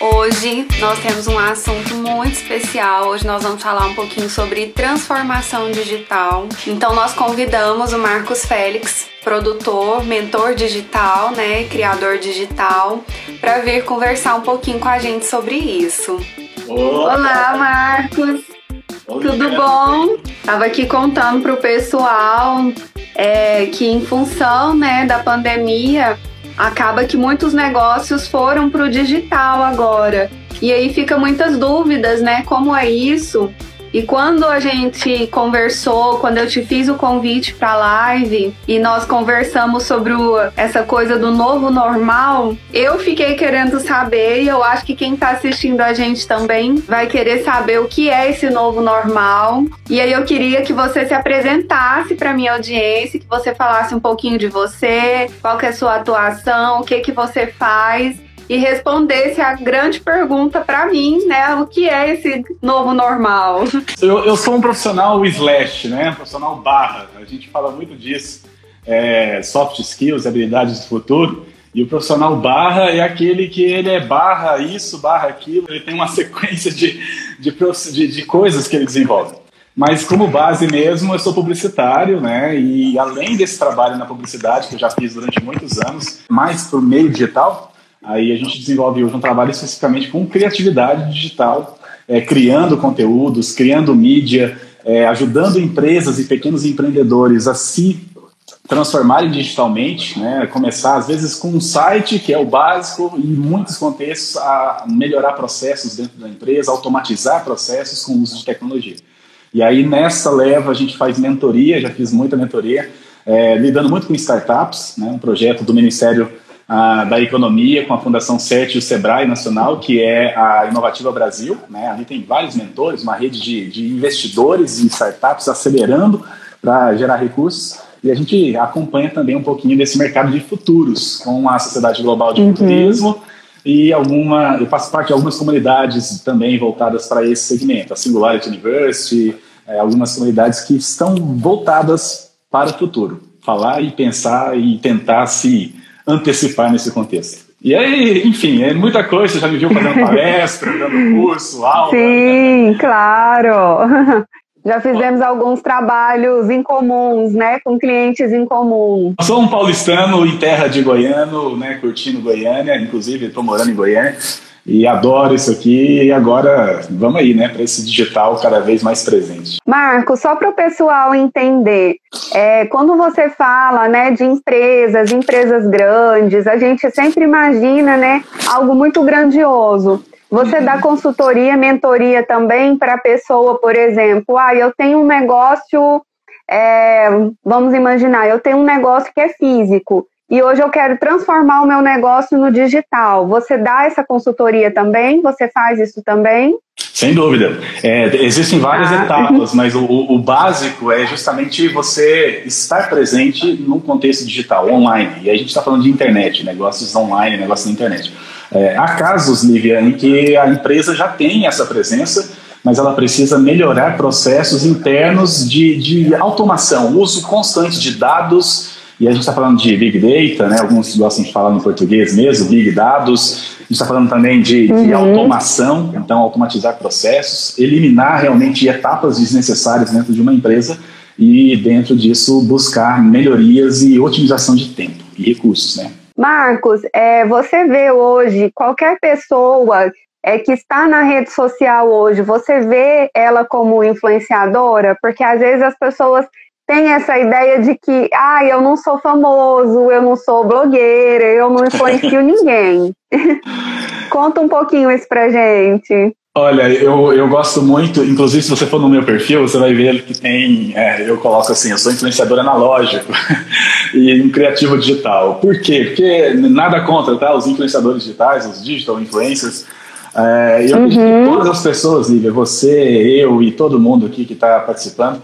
Hoje nós temos um assunto muito especial. Hoje nós vamos falar um pouquinho sobre transformação digital. Então nós convidamos o Marcos Félix, produtor, mentor digital, né, criador digital, para vir conversar um pouquinho com a gente sobre isso. Olá, Olá Marcos. Tudo bom? Tava aqui contando pro pessoal é, que em função né, da pandemia acaba que muitos negócios foram para o digital agora. E aí fica muitas dúvidas, né? Como é isso? E quando a gente conversou, quando eu te fiz o convite para live e nós conversamos sobre o, essa coisa do novo normal, eu fiquei querendo saber e eu acho que quem está assistindo a gente também vai querer saber o que é esse novo normal. E aí eu queria que você se apresentasse para minha audiência, que você falasse um pouquinho de você, qual que é a sua atuação, o que que você faz e respondesse a grande pergunta para mim, né? O que é esse novo normal? Eu, eu sou um profissional slash, né? Um profissional barra. A gente fala muito disso. É, soft skills, habilidades do futuro. E o profissional barra é aquele que ele é barra isso, barra aquilo, ele tem uma sequência de, de, de, de coisas que ele desenvolve. Mas como base mesmo, eu sou publicitário, né? E além desse trabalho na publicidade, que eu já fiz durante muitos anos, mais por meio digital, Aí a gente desenvolve hoje um trabalho especificamente com criatividade digital, é, criando conteúdos, criando mídia, é, ajudando empresas e pequenos empreendedores a se transformarem digitalmente, né? começar às vezes com um site que é o básico em muitos contextos a melhorar processos dentro da empresa, automatizar processos com o uso de tecnologia. E aí nessa leva a gente faz mentoria, já fiz muita mentoria, é, lidando muito com startups, né? um projeto do Ministério da economia com a Fundação CET e o Sebrae Nacional, que é a Inovativa Brasil. Né? Ali tem vários mentores, uma rede de, de investidores e startups acelerando para gerar recursos. E a gente acompanha também um pouquinho desse mercado de futuros com a Sociedade Global de uhum. Futurismo e alguma, eu faço parte de algumas comunidades também voltadas para esse segmento, a Singularity University, é, algumas comunidades que estão voltadas para o futuro, falar e pensar e tentar se antecipar nesse contexto. E aí, enfim, é muita coisa, você já me viu fazendo palestra, dando curso, aula. Sim, claro. Já fizemos alguns trabalhos em comuns, né, com clientes em comum. Eu sou um paulistano em terra de Goiano, né, curtindo Goiânia, inclusive estou morando em Goiânia. E adoro isso aqui. E agora vamos aí, né, para esse digital cada vez mais presente. Marco, só para o pessoal entender, é, quando você fala, né, de empresas, empresas grandes, a gente sempre imagina, né, algo muito grandioso. Você uhum. dá consultoria, mentoria também para a pessoa, por exemplo, ah, eu tenho um negócio, é, vamos imaginar, eu tenho um negócio que é físico e hoje eu quero transformar o meu negócio no digital. Você dá essa consultoria também? Você faz isso também? Sem dúvida. É, existem várias ah. etapas, mas o, o, básico é justamente você estar presente num contexto digital, online. E a gente está falando de internet, negócios online, negócios na internet. É, há casos, Lívia, em que a empresa já tem essa presença, mas ela precisa melhorar processos internos de, de automação, uso constante de dados e a gente está falando de Big Data, né? alguns gostam de falar no português mesmo, Big Dados. A gente está falando também de, de uhum. automação, então automatizar processos, eliminar realmente etapas desnecessárias dentro de uma empresa e dentro disso buscar melhorias e otimização de tempo e recursos, né? Marcos, é, você vê hoje qualquer pessoa é, que está na rede social hoje, você vê ela como influenciadora? Porque às vezes as pessoas tem essa ideia de que, ah, eu não sou famoso, eu não sou blogueira, eu não influencio ninguém. Conta um pouquinho isso pra gente. Olha, eu, eu gosto muito, inclusive se você for no meu perfil, você vai ver que tem, é, eu coloco assim, eu sou influenciador analógico e um criativo digital. Por quê? Porque nada contra, tá? Os influenciadores digitais, os digital influencers, é, eu uhum. todas as pessoas, Lívia, você, eu e todo mundo aqui que está participando,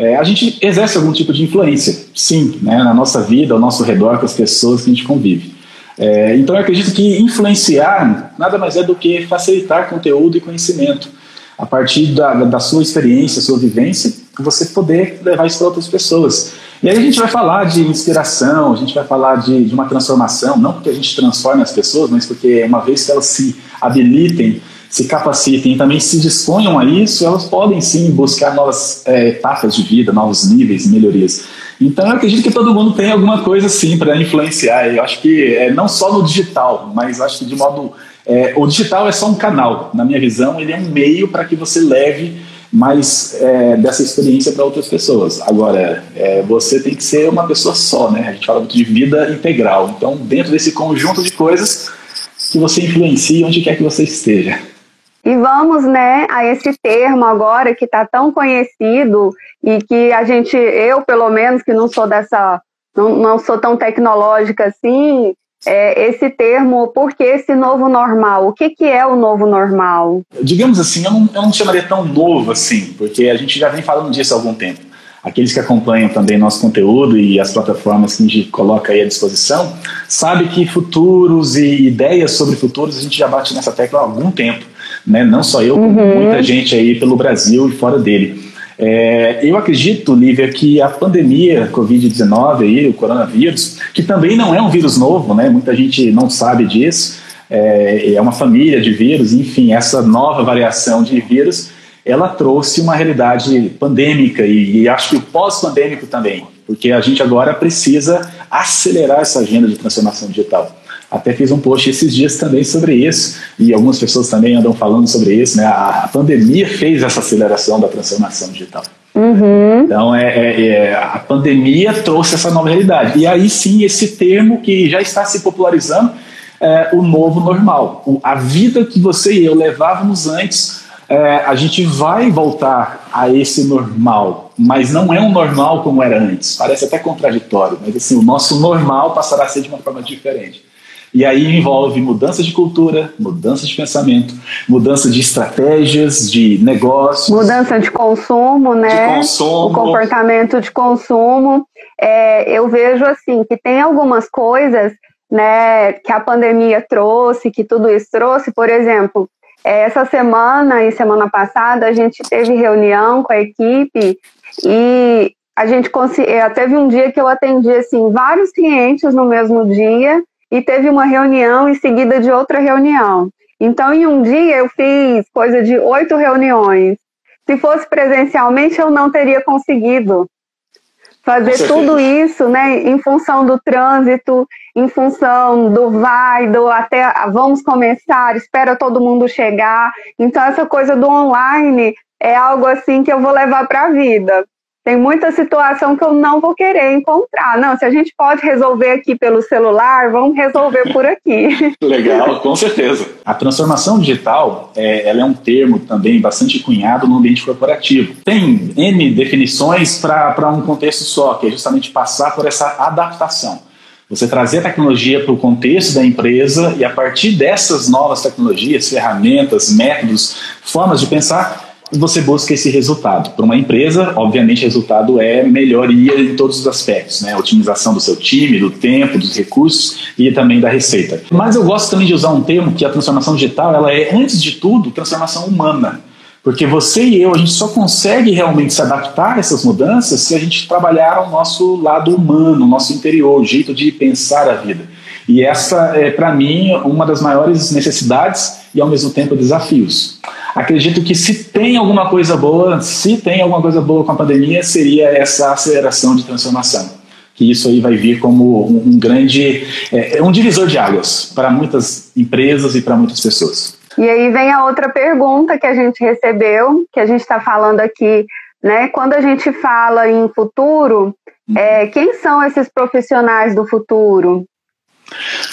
é, a gente exerce algum tipo de influência, sim, né, na nossa vida, ao nosso redor, com as pessoas que a gente convive. É, então eu acredito que influenciar nada mais é do que facilitar conteúdo e conhecimento. A partir da, da sua experiência, sua vivência, você poder levar isso para outras pessoas. E aí a gente vai falar de inspiração, a gente vai falar de, de uma transformação, não porque a gente transforme as pessoas, mas porque uma vez que elas se habilitem, se capacitem e também se disponham a isso, elas podem sim buscar novas é, etapas de vida, novos níveis, melhorias. Então eu acredito que todo mundo tem alguma coisa sim para influenciar. Eu acho que é, não só no digital, mas acho que de modo. É, o digital é só um canal, na minha visão, ele é um meio para que você leve mais é, dessa experiência para outras pessoas. Agora, é, você tem que ser uma pessoa só, né? A gente fala muito de vida integral. Então, dentro desse conjunto de coisas, que você influencia onde quer que você esteja. E vamos, né, a esse termo agora que está tão conhecido e que a gente, eu pelo menos, que não sou dessa, não, não sou tão tecnológica assim, é, esse termo, por que esse novo normal? O que, que é o novo normal? Digamos assim, eu não, eu não chamaria tão novo assim, porque a gente já vem falando disso há algum tempo. Aqueles que acompanham também nosso conteúdo e as plataformas que a gente coloca aí à disposição, sabe que futuros e ideias sobre futuros a gente já bate nessa tecla há algum tempo. Né? Não só eu, como uhum. muita gente aí pelo Brasil e fora dele. É, eu acredito, Lívia, que a pandemia Covid-19, aí, o coronavírus, que também não é um vírus novo, né? muita gente não sabe disso, é, é uma família de vírus, enfim, essa nova variação de vírus, ela trouxe uma realidade pandêmica e, e acho que o pós-pandêmico também, porque a gente agora precisa acelerar essa agenda de transformação digital. Até fiz um post esses dias também sobre isso, e algumas pessoas também andam falando sobre isso. Né? A, pandemia fez essa aceleração da transformação digital. Uhum. Então, é, é, é, a pandemia trouxe essa nova realidade. E aí sim, esse termo que já está se popularizando, é o novo normal. O, a vida que você e eu levávamos antes, é, a gente vai voltar a esse normal, mas não é um normal como era antes. Parece até contraditório, mas assim, o nosso normal passará a ser de uma forma diferente. E aí envolve mudança de cultura, mudança de pensamento, mudança de estratégias, de negócios. Mudança de consumo, né? De consumo. O comportamento de consumo. É, eu vejo assim que tem algumas coisas né, que a pandemia trouxe, que tudo isso trouxe, por exemplo, é, essa semana e semana passada a gente teve reunião com a equipe e a gente é, teve um dia que eu atendi assim vários clientes no mesmo dia e teve uma reunião em seguida de outra reunião. Então, em um dia, eu fiz coisa de oito reuniões. Se fosse presencialmente, eu não teria conseguido fazer tudo isso, né, em função do trânsito, em função do vai, do até vamos começar, espera todo mundo chegar. Então, essa coisa do online é algo assim que eu vou levar para a vida. Tem muita situação que eu não vou querer encontrar. Não, se a gente pode resolver aqui pelo celular, vamos resolver por aqui. Legal, com certeza. A transformação digital é, ela é um termo também bastante cunhado no ambiente corporativo. Tem N definições para um contexto só, que é justamente passar por essa adaptação. Você trazer a tecnologia para o contexto da empresa e a partir dessas novas tecnologias, ferramentas, métodos, formas de pensar, você busca esse resultado. Para uma empresa, obviamente, o resultado é melhoria em todos os aspectos, né? Otimização do seu time, do tempo, dos recursos e também da receita. Mas eu gosto também de usar um termo que a transformação digital, ela é, antes de tudo, transformação humana. Porque você e eu, a gente só consegue realmente se adaptar a essas mudanças se a gente trabalhar o nosso lado humano, o nosso interior, o jeito de pensar a vida. E essa é, para mim, uma das maiores necessidades e, ao mesmo tempo, desafios. Acredito que se tem alguma coisa boa, se tem alguma coisa boa com a pandemia, seria essa aceleração de transformação. Que isso aí vai vir como um, grande, é, é um divisor de águas para muitas empresas e para muitas pessoas. E aí vem a outra pergunta que a gente recebeu, que a gente está falando aqui, né? Quando a gente fala em futuro, é, quem são esses profissionais do futuro?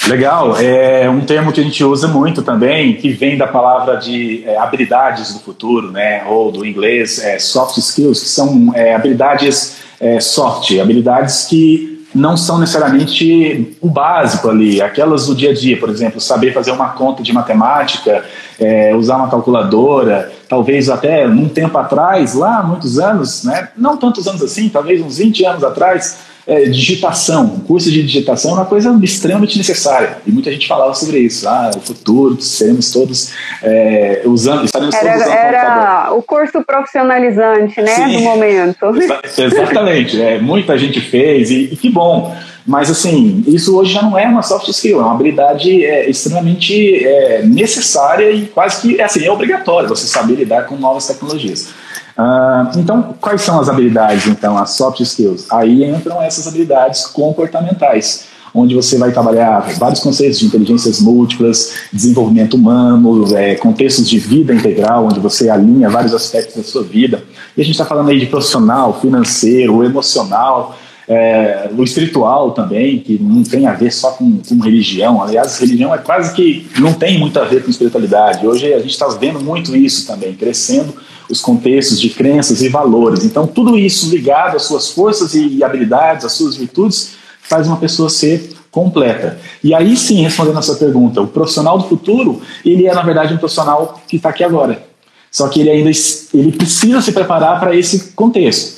Legal, é um termo que a gente usa muito também, que vem da palavra de é, habilidades do futuro, né? Ou do inglês é, soft skills, que são é, habilidades é, soft, habilidades que não são necessariamente o básico ali, aquelas do dia a dia, por exemplo, saber fazer uma conta de matemática, é, usar uma calculadora, talvez até num tempo atrás, lá muitos anos, né? Não tantos anos assim, talvez uns 20 anos atrás, é, digitação, o curso de digitação é uma coisa extremamente necessária. E muita gente falava sobre isso. Ah, o futuro, seremos todos é, usando, estaremos era, todos usando Era o curso profissionalizante, né, Sim, do momento. exatamente. É, muita gente fez e, e que bom. Mas, assim, isso hoje já não é uma soft skill, é uma habilidade é, extremamente é, necessária e quase que assim, é obrigatória você saber lidar com novas tecnologias. Uh, então, quais são as habilidades, então, as soft skills? Aí entram essas habilidades comportamentais, onde você vai trabalhar vários conceitos de inteligências múltiplas, desenvolvimento humano, é, contextos de vida integral, onde você alinha vários aspectos da sua vida. E a gente está falando aí de profissional, financeiro, emocional, é, o espiritual também, que não tem a ver só com, com, religião. Aliás, religião é quase que não tem muito a ver com espiritualidade. Hoje a gente está vendo muito isso também, crescendo os contextos de crenças e valores. Então, tudo isso ligado às suas forças e habilidades, às suas virtudes, faz uma pessoa ser completa. E aí sim, respondendo a sua pergunta, o profissional do futuro, ele é na verdade um profissional que está aqui agora. Só que ele ainda ele precisa se preparar para esse contexto.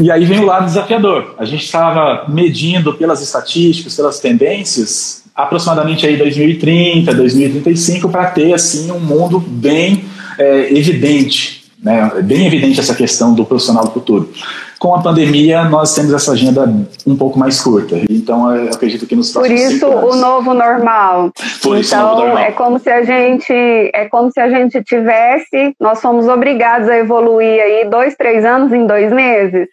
E aí vem o lado desafiador. A gente estava medindo pelas estatísticas, pelas tendências, aproximadamente aí 2030, 2035, para ter assim um mundo bem é, evidente né? É bem evidente essa questão do profissional do futuro. Com a pandemia, nós temos essa agenda um pouco mais curta. Então, eu acredito que nos próximos Por isso, o novo normal. Por então, isso, o novo então, normal. é como se a gente é como se a gente tivesse, nós somos obrigados a evoluir aí dois, três anos em dois meses.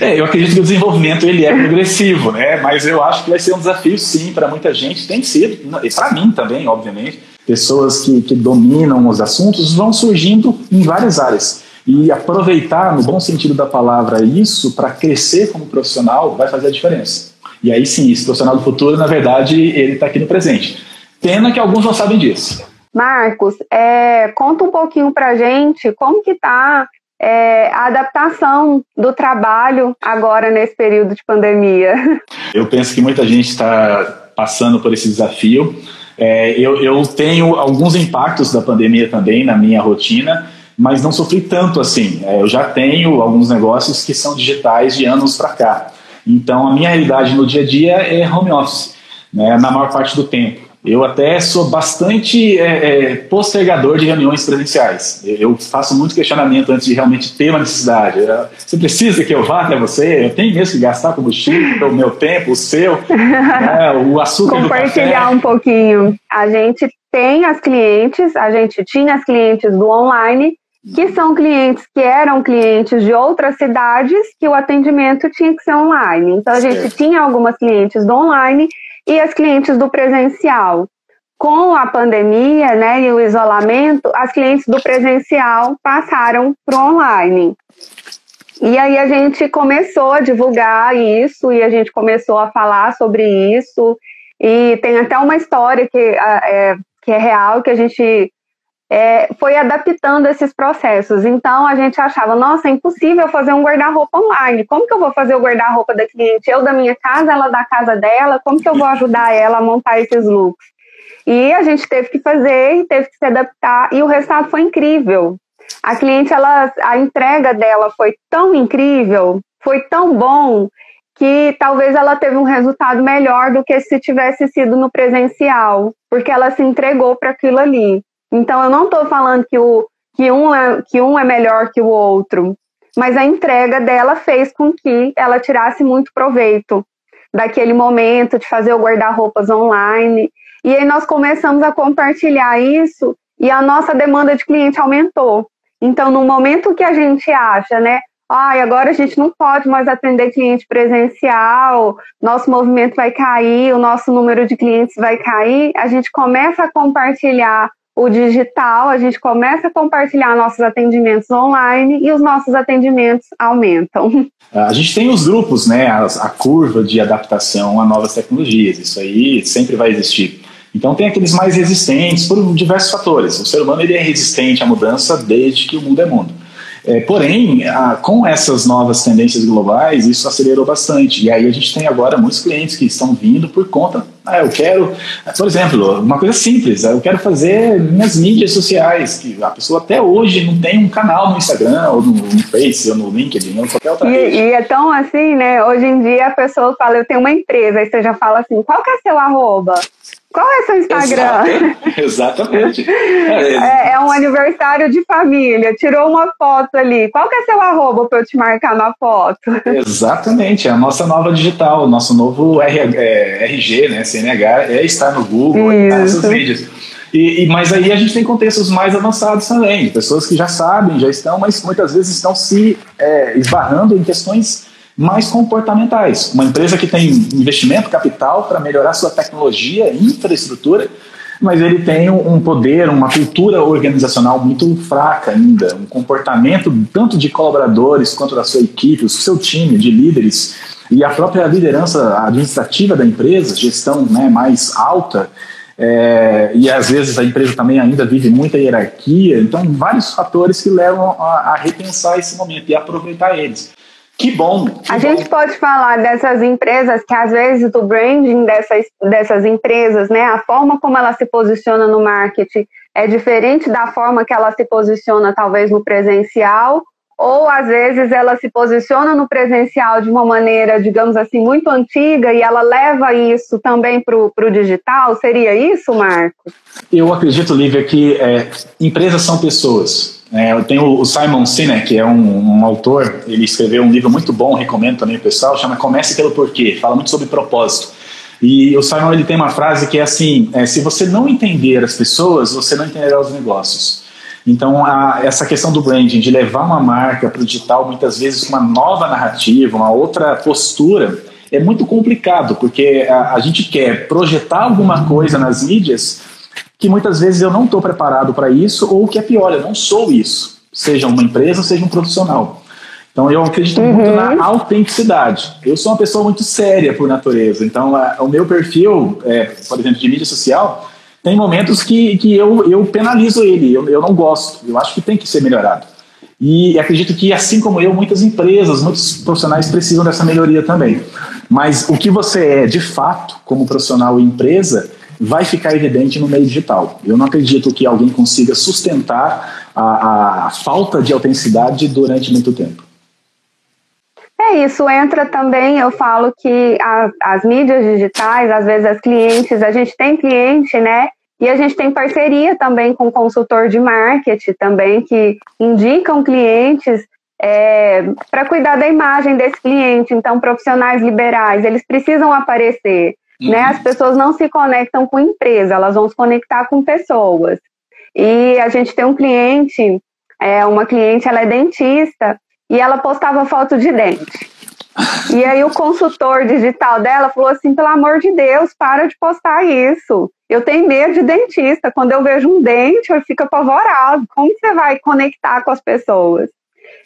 É, eu acredito que o desenvolvimento ele é progressivo, né? Mas eu acho que vai ser um desafio, sim, para muita gente. Tem sido, e para mim também, obviamente pessoas que, que dominam os assuntos vão surgindo em várias áreas. E aproveitar, no bom sentido da palavra, isso para crescer como profissional vai fazer a diferença. E aí sim, esse profissional do futuro, na verdade, ele está aqui no presente. Pena que alguns não sabem disso. Marcos, é, conta um pouquinho para gente como que está é, a adaptação do trabalho agora nesse período de pandemia. Eu penso que muita gente está passando por esse desafio. É, eu, eu tenho alguns impactos da pandemia também na minha rotina, mas não sofri tanto assim. É, eu já tenho alguns negócios que são digitais de anos para cá. Então, a minha realidade no dia a dia é home office, né, na maior parte do tempo. Eu até sou bastante é, é, postergador de reuniões presenciais. Eu faço muito questionamento antes de realmente ter uma necessidade. Você precisa que eu vá até você? Eu tenho mesmo que gastar combustível, o meu tempo, o seu, né, o açúcar Compartilhar um pouquinho. A gente tem as clientes, a gente tinha as clientes do online, que são clientes que eram clientes de outras cidades, que o atendimento tinha que ser online. Então, a gente certo. tinha algumas clientes do online e as clientes do presencial. Com a pandemia né, e o isolamento, as clientes do presencial passaram para o online. E aí a gente começou a divulgar isso e a gente começou a falar sobre isso. E tem até uma história que é, que é real, que a gente é, foi adaptando esses processos. Então a gente achava, nossa, é impossível fazer um guarda-roupa online. Como que eu vou fazer o guarda-roupa da cliente? Eu da minha casa, ela da casa dela. Como que eu vou ajudar ela a montar esses looks? E a gente teve que fazer, teve que se adaptar e o resultado foi incrível. A cliente, ela, a entrega dela foi tão incrível, foi tão bom que talvez ela teve um resultado melhor do que se tivesse sido no presencial, porque ela se entregou para aquilo ali. Então eu não estou falando que, o, que, um é, que um é melhor que o outro, mas a entrega dela fez com que ela tirasse muito proveito daquele momento de fazer o guarda-roupas online. E aí nós começamos a compartilhar isso e a nossa demanda de cliente aumentou. Então, no momento que a gente acha, né, ai, ah, agora a gente não pode mais atender cliente presencial, nosso movimento vai cair, o nosso número de clientes vai cair, a gente começa a compartilhar o digital, a gente começa a compartilhar nossos atendimentos online e os nossos atendimentos aumentam. A gente tem os grupos, né, a, a, curva de adaptação a novas tecnologias, isso aí sempre vai existir. Então tem aqueles mais resistentes por diversos fatores. O ser humano ele é resistente à mudança desde que o mundo é mundo. É, porém, a, com essas novas tendências globais, isso acelerou bastante. E aí a gente tem agora muitos clientes que estão vindo por conta. Ah, eu quero, por exemplo, uma coisa simples, eu quero fazer minhas mídias sociais, que a pessoa até hoje não tem um canal no Instagram, ou no, no Face, ou no LinkedIn, ou qualquer outra e, e, é tão assim, né? Hoje em dia a pessoa fala, eu tenho uma empresa, aí você já fala assim, qual que é seu arroba? Qual é seu Instagram? Exatamente. É, é, um aniversário de família. Tirou uma foto ali. Qual que é seu arroba para eu te marcar na foto? Exatamente. É a nossa nova digital, nosso novo R, é, RG, né? CNH, é estar no Google, é estar nessas mídias. E, e, mas aí a gente tem contextos mais avançados também, pessoas que já sabem, já estão, mas muitas vezes estão se é, esbarrando em questões mais comportamentais. Uma empresa que tem investimento capital para melhorar sua tecnologia, infraestrutura, mas ele tem um poder, uma cultura organizacional muito fraca ainda, um comportamento tanto de colaboradores quanto da sua equipe, o seu time de líderes e a própria liderança administrativa da empresa, gestão né, mais alta, é, e às vezes a empresa também ainda vive muita hierarquia, então vários fatores que levam a, a repensar esse momento e aproveitar eles. Que bom! Que a bom. gente pode falar dessas empresas que às vezes o branding dessas, dessas empresas, né, a forma como ela se posiciona no marketing é diferente da forma que ela se posiciona talvez no presencial, ou às vezes ela se posiciona no presencial de uma maneira, digamos assim, muito antiga e ela leva isso também para o digital. Seria isso, Marcos? Eu acredito, Lívia, que é, empresas são pessoas. É, eu tenho o Simon Sinek, que é um, um, autor, ele escreveu um livro muito bom, recomendo também pessoal, chama Comece pelo Porquê, fala muito sobre propósito. E o Simon ele tem uma frase que é assim: é, se você não entender as pessoas, você não entenderá os negócios. Então, a, essa questão do branding, de levar uma marca para o digital, muitas vezes uma nova narrativa, uma outra postura, é muito complicado, porque a, a gente quer projetar alguma coisa nas mídias que muitas vezes eu não estou preparado para isso, ou o que é pior, eu não sou isso, seja uma empresa, seja um profissional. Então eu acredito uhum. muito na autenticidade. Eu sou uma pessoa muito séria por natureza, então a, o meu perfil, é, por exemplo, de mídia social, tem momentos que, que eu, eu penalizo ele, eu, eu não gosto, eu acho que tem que ser melhorado. E acredito que, assim como eu, muitas empresas, muitos profissionais precisam dessa melhoria também. Mas o que você é de fato, como profissional e empresa, vai ficar evidente no meio digital. Eu não acredito que alguém consiga sustentar a, a falta de autenticidade durante muito tempo. É isso, entra também, eu falo que a, as mídias digitais, às vezes as clientes, a gente tem cliente, né? E a gente tem parceria também com consultor de marketing também, que indicam clientes é, para cuidar da imagem desse cliente. Então, profissionais liberais, eles precisam aparecer. Uhum. Né? As pessoas não se conectam com empresa, elas vão se conectar com pessoas. E a gente tem um cliente, é, uma cliente, ela é dentista, e ela postava foto de dente. E aí o consultor digital dela falou assim, pelo amor de Deus, para de postar isso. Eu tenho medo de dentista. Quando eu vejo um dente, eu fico apavorado. Como você vai conectar com as pessoas?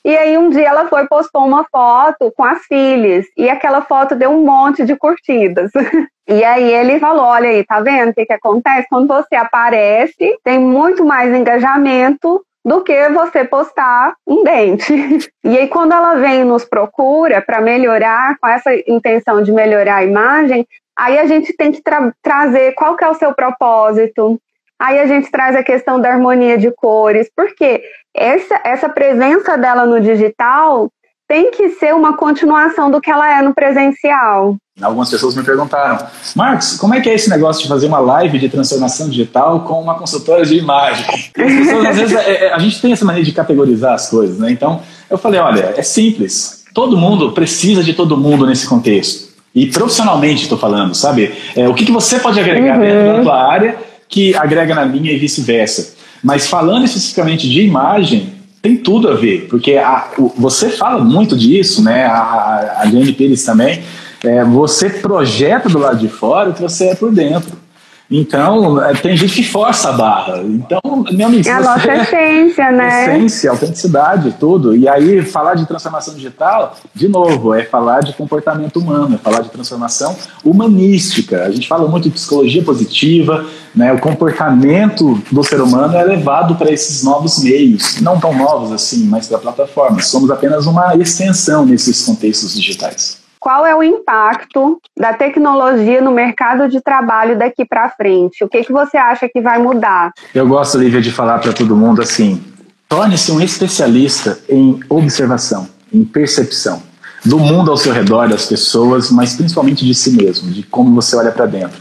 E aí um dia ela foi postou uma foto com as filhas e aquela foto deu um monte de curtidas. E aí ele falou: olha aí, tá vendo o que, que acontece? Quando você aparece, tem muito mais engajamento do que você postar um dente. E aí, quando ela vem e nos procura para melhorar, com essa intenção de melhorar a imagem, aí a gente tem que tra trazer qual que é o seu propósito. Aí a gente traz a questão da harmonia de cores, porque essa, essa presença dela no digital tem que ser uma continuação do que ela é no presencial. Algumas pessoas me perguntaram, Marcos, como é que é esse negócio de fazer uma live de transformação digital com uma consultora de imagem? Pessoas, às vezes, é, é, a gente tem essa maneira de categorizar as coisas, né? Então, eu falei, olha, é simples. Todo mundo precisa de todo mundo nesse contexto. E profissionalmente estou falando, sabe? É, o que, que você pode agregar uhum. dentro da tua área que agrega na minha e vice-versa. Mas falando especificamente de imagem, tem tudo a ver, porque a, o, você fala muito disso, né? A, a Jane Pires também. É, você projeta do lado de fora o que você é por dentro. Então, é, tem gente que força a barra. Então, meu amigo, é a nossa essência, né? Essência, autenticidade, tudo. E aí, falar de transformação digital, de novo, é falar de comportamento humano, é falar de transformação humanística. A gente fala muito de psicologia positiva, né? O comportamento do ser humano é levado para esses novos meios, não tão novos assim, mas para plataformas. Somos apenas uma extensão nesses contextos digitais qual é o impacto da tecnologia no mercado de trabalho daqui para frente? O que, que você acha que vai mudar? Eu gosto, Lívia, de falar para todo mundo assim: torne-se um especialista em observação, em percepção do mundo ao seu redor, das pessoas, mas principalmente de si mesmo, de como você olha para dentro.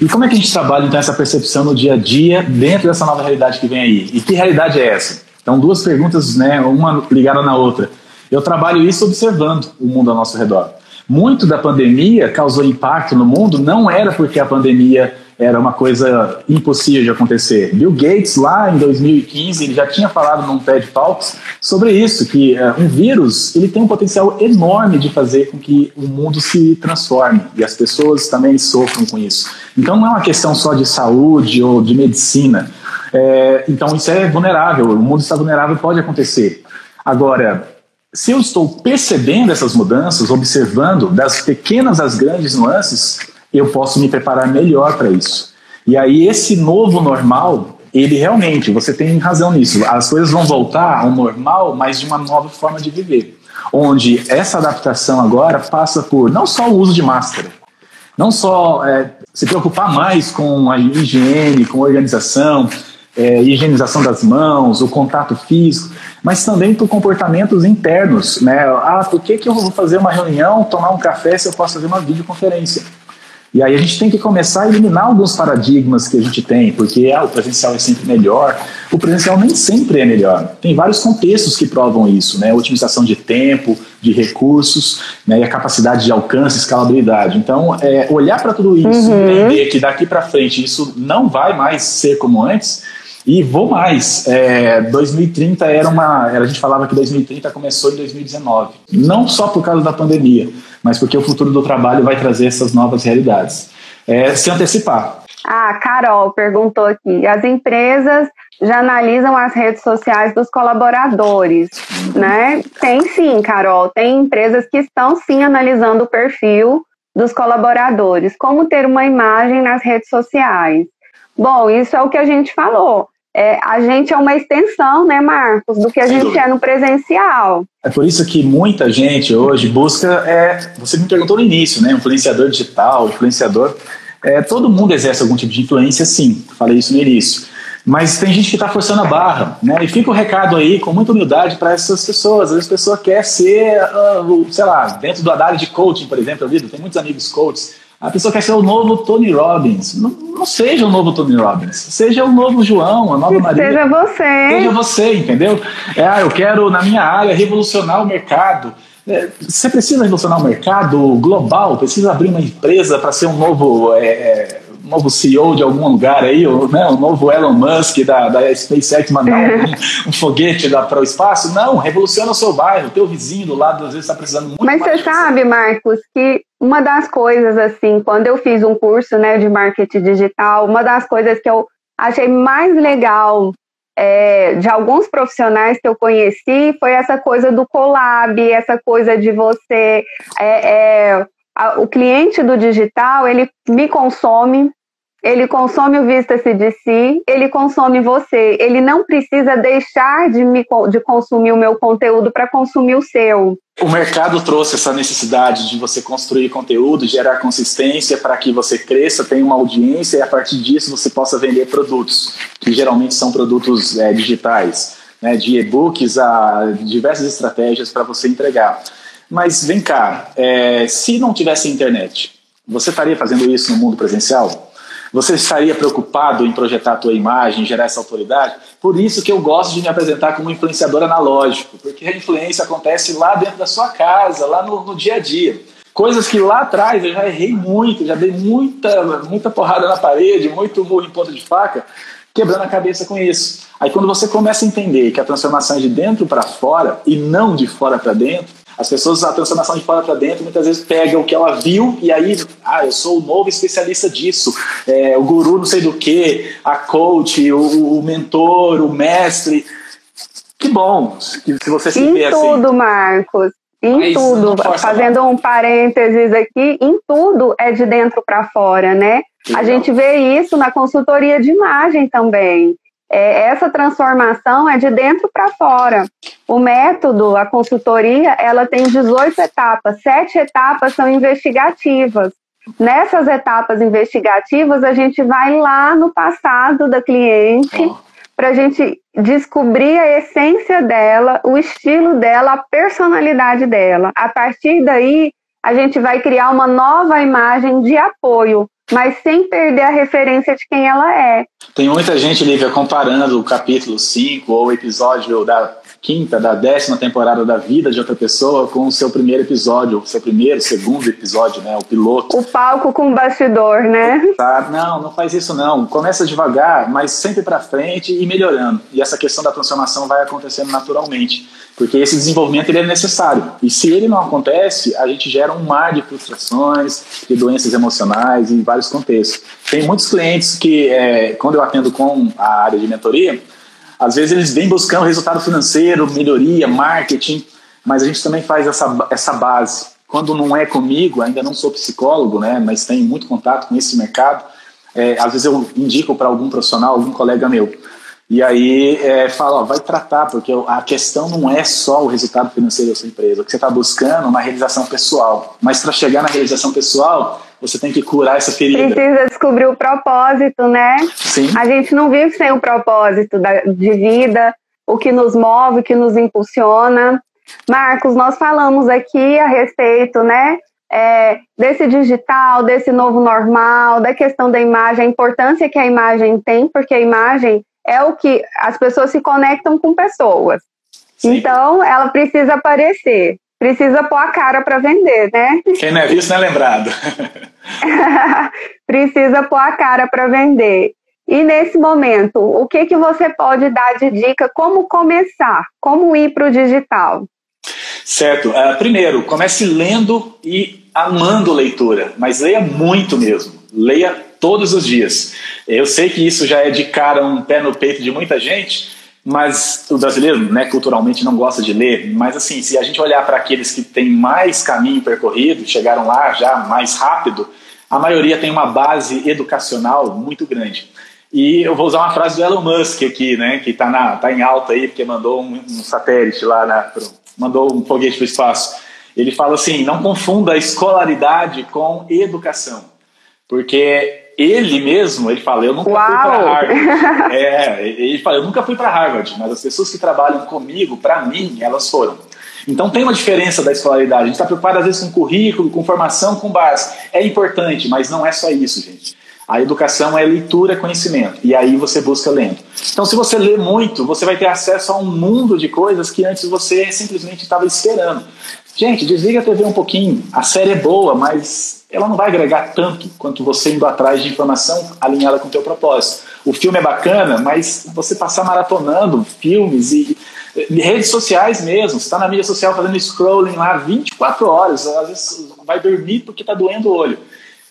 E como é que a gente trabalha então essa percepção no dia a dia dentro dessa nova realidade que vem aí? E que realidade é essa? Então, duas perguntas, né, uma ligada na outra. Eu trabalho isso observando o mundo ao nosso redor muito da pandemia causou impacto no mundo não era porque a pandemia era uma coisa impossível de acontecer. Bill Gates, lá em 2015, ele já tinha falado num TED Talks sobre isso, que uh, um vírus ele tem um potencial enorme de fazer com que o mundo se transforme e as pessoas também sofram com isso. Então não é uma questão só de saúde ou de medicina. É, então isso é vulnerável, o mundo está vulnerável, pode acontecer. Agora, se eu estou percebendo essas mudanças, observando das pequenas às grandes nuances, eu posso me preparar melhor para isso. E aí esse novo normal, ele realmente, você tem razão nisso, as coisas vão voltar ao normal, mas de uma nova forma de viver, onde essa adaptação agora passa por não só o uso de máscara, não só é, se preocupar mais com a higiene, com a organização, é, higienização das mãos, o contato físico, mas também por comportamentos internos, né? Ah, por que, que eu vou fazer uma reunião, tomar um café se eu posso fazer uma videoconferência? E aí a gente tem que começar a eliminar alguns paradigmas que a gente tem, porque ah, o presencial é sempre melhor. O presencial nem sempre é melhor. Tem vários contextos que provam isso, né? Otimização de tempo, de recursos, né? e a capacidade de alcance, escalabilidade. Então, é, olhar para tudo isso, uhum. entender que daqui para frente isso não vai mais ser como antes, e vou mais, é, 2030 era uma. A gente falava que 2030 começou em 2019. Não só por causa da pandemia, mas porque o futuro do trabalho vai trazer essas novas realidades. É, se antecipar. Ah, Carol perguntou aqui. As empresas já analisam as redes sociais dos colaboradores, né? Tem sim, Carol. Tem empresas que estão sim analisando o perfil dos colaboradores. Como ter uma imagem nas redes sociais? Bom, isso é o que a gente falou é, a gente é uma extensão, né, Marcos, do que a gente é no presencial. É por isso que muita gente hoje busca, é, você me perguntou no início, né, influenciador digital, influenciador, é, todo mundo exerce algum tipo de influência, sim, falei isso no início. Mas tem gente que está forçando a barra, né? E fica o recado aí com muita humildade para essas pessoas. Às vezes a pessoa quer ser, uh, sei lá, dentro do área de coaching, por exemplo, eu vi, tem muitos amigos coaches a pessoa quer ser o novo Tony Robbins. Não, não, seja o novo Tony Robbins. Seja o novo João, a nova Maria. Seja você. Seja você, entendeu? É, ah, eu quero, na minha área, revolucionar o mercado. É, você precisa revolucionar o mercado global, precisa abrir uma empresa para ser um novo é, é novo CEO de algum lugar aí, o, né, o novo Elon Musk da, da SpaceX mandar um, um foguete para o espaço. Não, revoluciona o seu bairro, o teu vizinho do lado às vezes está precisando muito Mas você sabe, Marcos, que uma das coisas, assim, quando eu fiz um curso né, de marketing digital, uma das coisas que eu achei mais legal é, de alguns profissionais que eu conheci foi essa coisa do collab, essa coisa de você. É, é, o cliente do digital, ele me consome, ele consome o Vista-se de si, ele consome você. Ele não precisa deixar de, me, de consumir o meu conteúdo para consumir o seu. O mercado trouxe essa necessidade de você construir conteúdo, gerar consistência para que você cresça, tenha uma audiência e a partir disso você possa vender produtos, que geralmente são produtos é, digitais, né, de e-books a diversas estratégias para você entregar. Mas vem cá, é, se não tivesse internet, você estaria fazendo isso no mundo presencial? Você estaria preocupado em projetar a tua imagem, gerar essa autoridade? Por isso que eu gosto de me apresentar como influenciador analógico, porque a influência acontece lá dentro da sua casa, lá no, no dia a dia. Coisas que lá atrás eu já errei muito, já dei muita, muita porrada na parede, muito burro em ponta de faca, quebrando a cabeça com isso. Aí quando você começa a entender que a transformação é de dentro para fora e não de fora para dentro, As pessoas, a transformação de fora para dentro, muitas vezes pega o que ela viu e aí, ah, eu sou o novo especialista disso, é, o guru não sei do que, a coach, o, o, mentor, o mestre. Que bom que, se você se em vê assim. Em tudo, Marcos. Em Mas tudo. Fazendo um parênteses aqui, em tudo é de dentro para fora, né? A gente vê isso na consultoria de imagem também. É, essa transformação é de dentro para fora. O método, a consultoria, ela tem 18 etapas, sete etapas são investigativas. Nessas etapas investigativas, a gente vai lá no passado da cliente oh. para a gente descobrir a essência dela, o estilo dela, a personalidade dela. A partir daí, a gente vai criar uma nova imagem de apoio mas sem perder a referência de quem ela é. Tem muita gente, Lívia, comparando o capítulo 5 ou o episódio da quinta, da décima temporada da vida de outra pessoa com o seu primeiro episódio, o seu primeiro, segundo episódio, né? O piloto. O palco com o bastidor, né? Tá, não, não faz isso não. Começa devagar, mas sempre para frente e melhorando. E essa questão da transformação vai acontecendo naturalmente. Porque esse desenvolvimento ele é necessário. E se ele não acontece, a gente gera um mar de frustrações, de doenças emocionais em vários contextos. Tem muitos clientes que, é, quando eu atendo com a área de mentoria, às vezes eles vêm buscando resultado financeiro, melhoria, marketing, mas a gente também faz essa, essa base. Quando não é comigo, ainda não sou psicólogo, né, mas tenho muito contato com esse mercado, é, às vezes eu indico para algum profissional, algum colega meu e aí é, fala, ó, vai tratar, porque a questão não é só o resultado financeiro da sua empresa. O que você está buscando é uma realização pessoal. Mas para chegar na realização pessoal, você tem que curar essa ferida. Precisa descobrir o propósito, né? Sim. A gente não vive sem o propósito da, de vida, o que nos move, o que nos impulsiona. Marcos, nós falamos aqui a respeito, né? É, desse digital, desse novo normal, da questão da imagem, a importância que a imagem tem, porque a imagem é o que as pessoas se conectam com pessoas. Sim. Então, ela precisa aparecer, precisa pôr a cara para vender, né? Quem não é visto não é lembrado. precisa pôr a cara para vender. E nesse momento, o que, que você pode dar de dica? Como começar? Como ir para o digital? Certo. Uh, primeiro, comece lendo e amando leitura, mas leia muito mesmo. Leia todos os dias. Eu sei que isso já é de cara um pé no peito de muita gente, mas o brasileiro, né, culturalmente não gosta de ler. Mas assim, se a gente olhar para aqueles que têm mais caminho percorrido, chegaram lá já mais rápido, a maioria tem uma base educacional muito grande. E eu vou usar uma frase do Elon Musk aqui, né, que está tá em alta aí, porque mandou um, um satélite lá, na, mandou um foguete para o espaço. Ele fala assim: não confunda escolaridade com educação, porque ele mesmo, ele fala, eu nunca Uau. fui para Harvard. é, ele fala, eu nunca fui para Harvard, mas as pessoas que trabalham comigo, para mim, elas foram. Então tem uma diferença da escolaridade. A gente está preocupado às vezes com currículo, com formação, com base. É importante, mas não é só isso, gente. A educação é leitura, conhecimento. E aí você busca lendo. Então, se você lê muito, você vai ter acesso a um mundo de coisas que antes você simplesmente estava esperando. Gente, desliga a TV um pouquinho. A série é boa, mas ela não vai agregar tanto quanto você indo atrás de informação alinhada com o teu propósito. O filme é bacana, mas você passar maratonando filmes e, redes sociais mesmo, está na mídia social fazendo scrolling lá 24 horas, às vezes vai dormir porque está doendo o olho.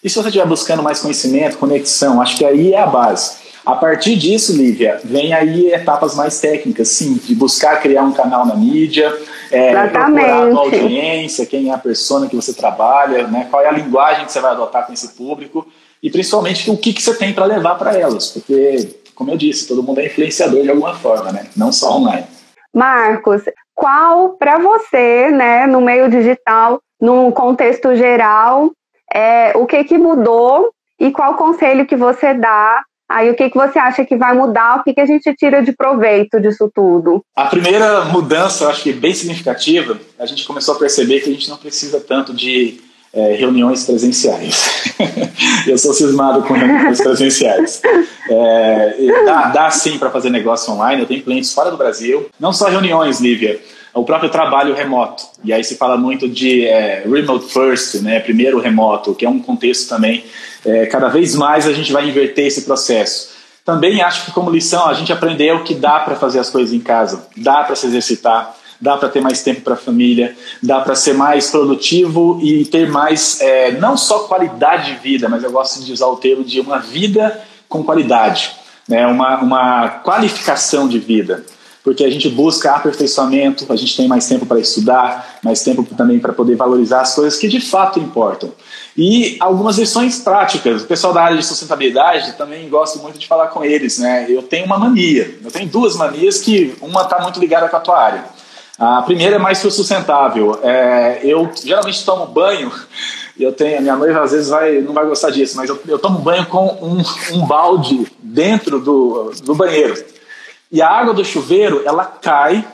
E se você estiver buscando mais conhecimento, conexão, acho que aí é a base. A partir disso, Lívia, vem aí etapas mais técnicas, sim, de buscar criar um canal na mídia, é, procurar a audiência, quem é a persona que você trabalha, né, qual é a linguagem que você vai adotar com esse público e principalmente o que, que você tem para levar para elas, porque, como eu disse, todo mundo é influenciador de alguma forma, né, não só online. Marcos, qual para você, né, no meio digital, num contexto geral, é, o que, que mudou e qual conselho que você dá Aí o que, que você acha que vai mudar? O que, que a gente tira de proveito disso tudo? A primeira mudança, eu acho que bem significativa, a gente começou a perceber que a gente não precisa tanto de é, reuniões presenciais. eu sou cismado com reuniões presenciais. É, dá, dá sim para fazer negócio online, eu tenho clientes fora do Brasil. Não só reuniões, Lívia, o próprio trabalho remoto. E aí se fala muito de é, remote first, né, primeiro remoto, que é um contexto também é, cada vez mais a gente vai inverter esse processo. Também acho que como lição a gente aprendeu que dá para fazer as coisas em casa, dá para se exercitar. dá para ter mais tempo para a família, dá para ser mais produtivo e ter mais, é, não só qualidade de vida, mas eu gosto de usar o termo de uma vida com qualidade, né? uma, uma qualificação de vida porque a gente busca aperfeiçoamento, a gente tem mais tempo para estudar, mais tempo também para poder valorizar as coisas que de fato importam. E algumas lições práticas. O pessoal da área de sustentabilidade também gosto muito de falar com eles. Né? Eu tenho uma mania, eu tenho duas manias que uma está muito ligada com a tua área. A primeira é mais que o sustentável. É, eu geralmente tomo banho, eu tenho, a minha noiva às vezes vai, não vai gostar disso, mas eu, eu tomo banho com um, um balde dentro do, do banheiro. E a água do chuveiro, ela cai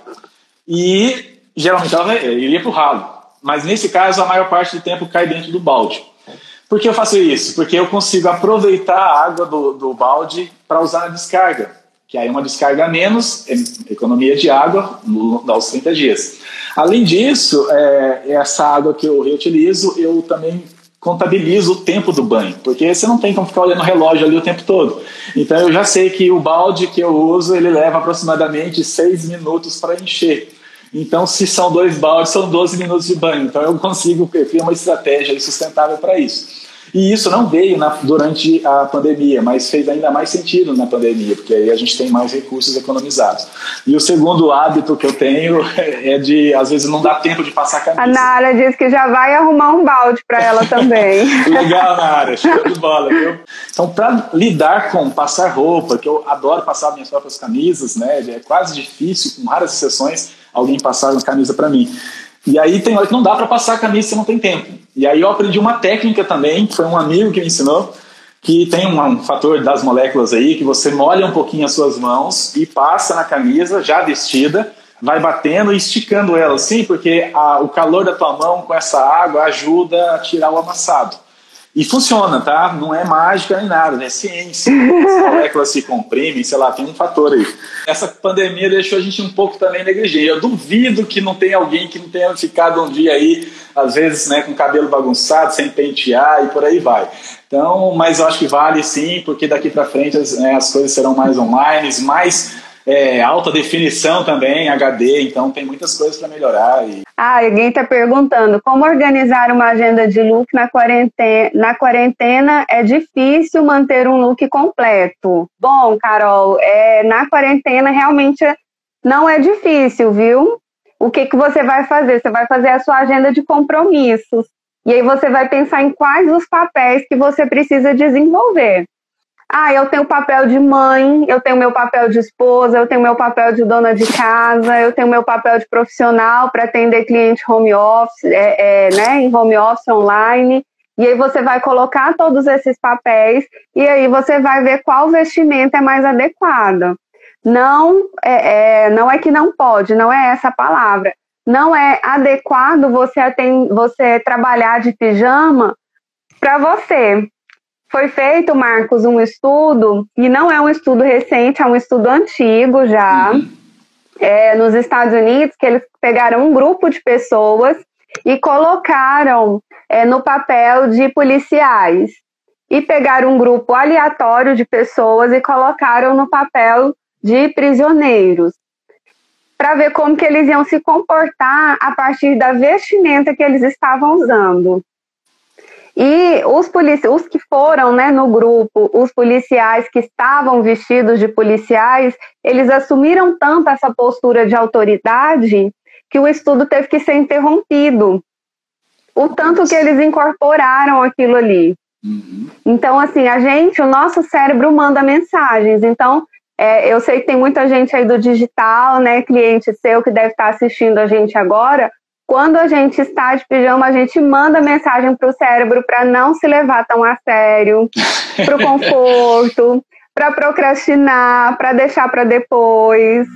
e geralmente ela iria para o ralo. Mas nesse caso, a maior parte do tempo cai dentro do balde. Por que eu faço isso? Porque eu consigo aproveitar a água do, do balde para usar na descarga. Que aí é uma descarga a menos, é economia de água no, aos 30 dias. Além disso, é, essa água que eu reutilizo, eu também contabilizo o tempo do banho, porque você não tem como ficar olhando o relógio ali o tempo todo. Então eu já sei que o balde que eu uso, ele leva aproximadamente 6 minutos para encher. Então, se são dois baldes, são 12 minutos de banho. Então eu consigo criar uma estratégia sustentável para isso. E isso não veio na, durante a pandemia, mas fez ainda mais sentido na pandemia, porque aí a gente tem mais recursos economizados. E o segundo hábito que eu tenho é de, às vezes, não dá tempo de passar camisa. A Nara disse que já vai arrumar um balde para ela também. Legal, Nara, show de bola. Viu? Então, para lidar com passar roupa, que eu adoro passar minhas próprias camisas, né? É quase difícil, com raras exceções, alguém passar uma camisa para mim. E aí tem hora que não dá para passar a camisa se não tem tempo. E aí eu aprendi uma técnica também, que foi um amigo que me ensinou, que tem um, um, fator das moléculas aí, que você molha um pouquinho as suas mãos e passa na camisa, já vestida, vai batendo e esticando ela assim, porque a, o calor da tua mão com essa água ajuda a tirar o amassado. E funciona, tá? Não é mágica nem nada, é ciência. As moléculas se comprimem, sei lá, tem um fator aí. Essa pandemia deixou a gente um pouco também negligente. Eu duvido que não tenha alguém que não tenha ficado um dia aí, às vezes, né, com cabelo bagunçado, sem pentear e por aí vai. Então, mas eu acho que vale sim, porque daqui para frente as, né, as coisas serão mais online, mais é, alta definição também, HD, então tem muitas coisas para melhorar. E... Ah, alguém está perguntando como organizar uma agenda de look na quarentena. Na quarentena é difícil manter um look completo. Bom, Carol, é, na quarentena realmente não é difícil, viu? O que, que você vai fazer? Você vai fazer a sua agenda de compromissos. E aí você vai pensar em quais os papéis que você precisa desenvolver. Ah, eu tenho o papel de mãe, eu tenho meu papel de esposa, eu tenho meu papel de dona de casa, eu tenho meu papel de profissional para atender cliente home office, é, é, né, em home office online. E aí você vai colocar todos esses papéis e aí você vai ver qual vestimenta é mais adequada. Não é, é não é que não pode, não é essa a palavra. Não é adequado você, atend, você trabalhar de pijama para você. Foi feito, Marcos, um estudo, e não é um estudo recente, é um estudo antigo já, uhum. é, nos Estados Unidos, que eles pegaram um grupo de pessoas e colocaram é, no papel de policiais. E pegaram um grupo aleatório de pessoas e colocaram no papel de prisioneiros. Para ver como que eles iam se comportar a partir da vestimenta que eles estavam usando. E os, polici os que foram né, no grupo, os policiais que estavam vestidos de policiais, eles assumiram tanto essa postura de autoridade que o estudo teve que ser interrompido. O tanto que eles incorporaram aquilo ali. Uhum. Então, assim, a gente, o nosso cérebro manda mensagens. Então, é, eu sei que tem muita gente aí do digital, né, cliente seu que deve estar assistindo a gente agora. Quando a gente está de pijama, a gente manda mensagem para o cérebro para não se levar tão a sério, para o conforto, para procrastinar, para deixar para depois.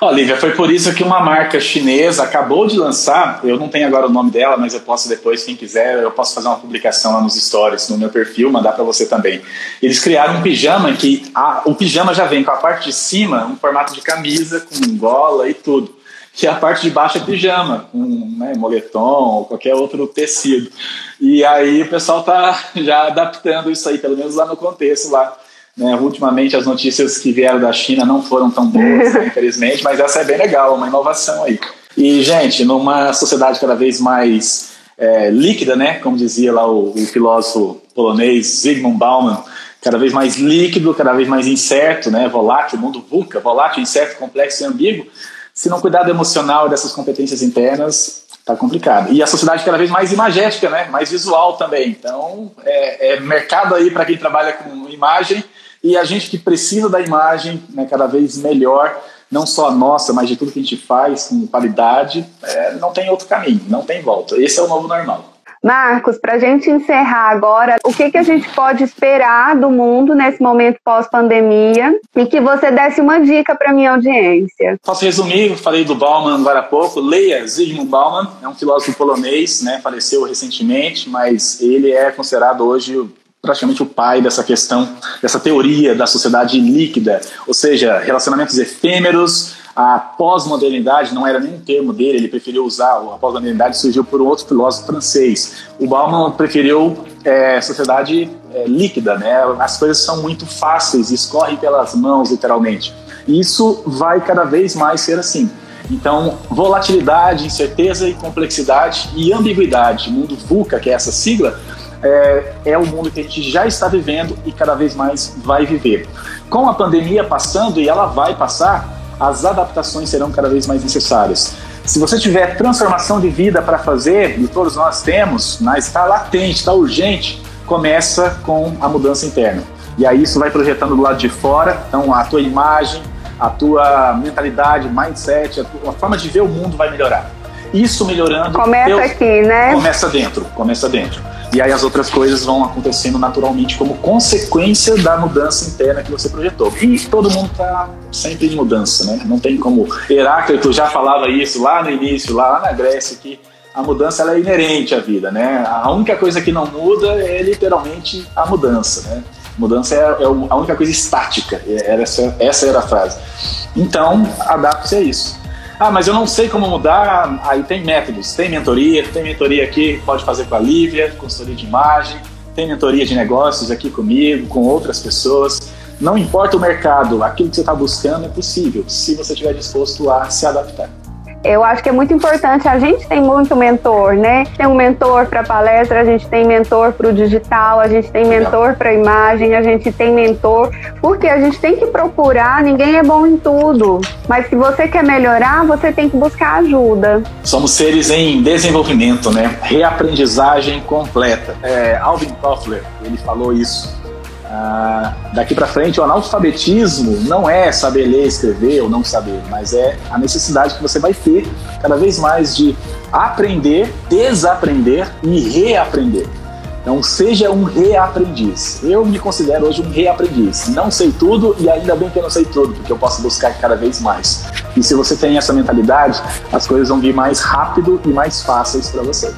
Olivia, foi por isso que uma marca chinesa acabou de lançar, eu não tenho agora o nome dela, mas eu posso depois, quem quiser, eu posso fazer uma publicação lá nos stories, no meu perfil, mandar para você também. Eles criaram um pijama que a, o pijama já vem com a parte de cima, um formato de camisa, com gola e tudo que a parte de baixo é pijama, com né, moletom ou qualquer outro tecido. E aí o pessoal está já adaptando isso aí, pelo menos lá no contexto lá. Né? Ultimamente as notícias que vieram da China não foram tão boas, né, infelizmente, mas essa é bem legal, uma inovação aí. E, gente, numa sociedade cada vez mais é, líquida, né? Como dizia lá o, o filósofo polonês Zygmunt Bauman, cada vez mais líquido, cada vez mais incerto, né? Volátil, o mundo VUCA, volátil, incerto, complexo e ambíguo. Se não cuidar do emocional e dessas competências internas, tá complicado. E a sociedade cada vez mais imagética, né? Mais visual também. Então, é, é mercado aí para quem trabalha com imagem e a gente que precisa da imagem, né, cada vez melhor, não só a nossa, mas de tudo que a gente faz com qualidade, é, não tem outro caminho, não tem volta. Esse é o novo normal. Marcos, para a gente encerrar agora, o que, que a gente pode esperar do mundo nesse momento pós-pandemia e que você desse uma dica para minha audiência? Posso resumir, falei do Bauman agora há pouco. Leia Zygmunt Bauman, é um filósofo polonês, né, faleceu recentemente, mas ele é considerado hoje praticamente o pai dessa questão, dessa teoria da sociedade líquida, ou seja, relacionamentos efêmeros, a pós-modernidade não era nem um termo dele, ele preferiu usar, a pós-modernidade surgiu por um outro filósofo francês. O Bauman preferiu é, sociedade é, líquida, né? as coisas são muito fáceis, escorrem pelas mãos, literalmente. E isso vai cada vez mais ser assim. Então, volatilidade, incerteza e complexidade e ambiguidade, mundo VUCA, que é essa sigla, é, é o mundo que a gente já está vivendo e cada vez mais vai viver. Com a pandemia passando, e ela vai passar, as adaptações serão cada vez mais necessárias. Se você tiver transformação de vida para fazer, e todos nós temos, mas está latente, está urgente, começa com a mudança interna. E aí isso vai projetando do lado de fora, então a tua imagem, a tua mentalidade, mindset, a, tua, a forma de ver o mundo vai melhorar. Isso melhorando. Começa aqui, né? Começa dentro, começa dentro. E aí as outras coisas vão acontecendo naturalmente como consequência da mudança interna que você projetou. E todo mundo está sempre em mudança, né? Não tem como. Heráclito já falava isso lá no início, lá, na Grécia, que a mudança é inerente à vida, né? A única coisa que não muda é literalmente a mudança, né? Mudança é, é a única coisa estática. Essa, essa era a frase. Então, adapte-se a isso. Ah, mas eu não sei como mudar. Aí tem métodos, tem mentoria, tem mentoria aqui pode fazer com a Lívia, consultoria de imagem, tem mentoria de negócios aqui comigo, com outras pessoas. Não importa o mercado, aquilo que você está buscando é possível, se você estiver disposto a se adaptar. Eu acho que é muito importante. A gente tem muito mentor, né? Tem um mentor para palestra, a gente tem mentor para o digital, a gente tem mentor para imagem, a gente tem mentor, porque a gente tem que procurar. Ninguém é bom em tudo, mas se você quer melhorar, você tem que buscar ajuda. Somos seres em desenvolvimento, né? Reaprendizagem completa. É, Alvin Toffler, ele falou isso ah, daqui para frente, o analfabetismo não é saber ler, escrever ou não saber, mas é a necessidade que você vai ter cada vez mais de aprender, desaprender e reaprender. Então, seja um reaprendiz. Eu me considero hoje um reaprendiz. Não sei tudo e ainda bem que eu não sei tudo, porque eu posso buscar cada vez mais. E se você tem essa mentalidade, as coisas vão vir mais rápido e mais fáceis para você.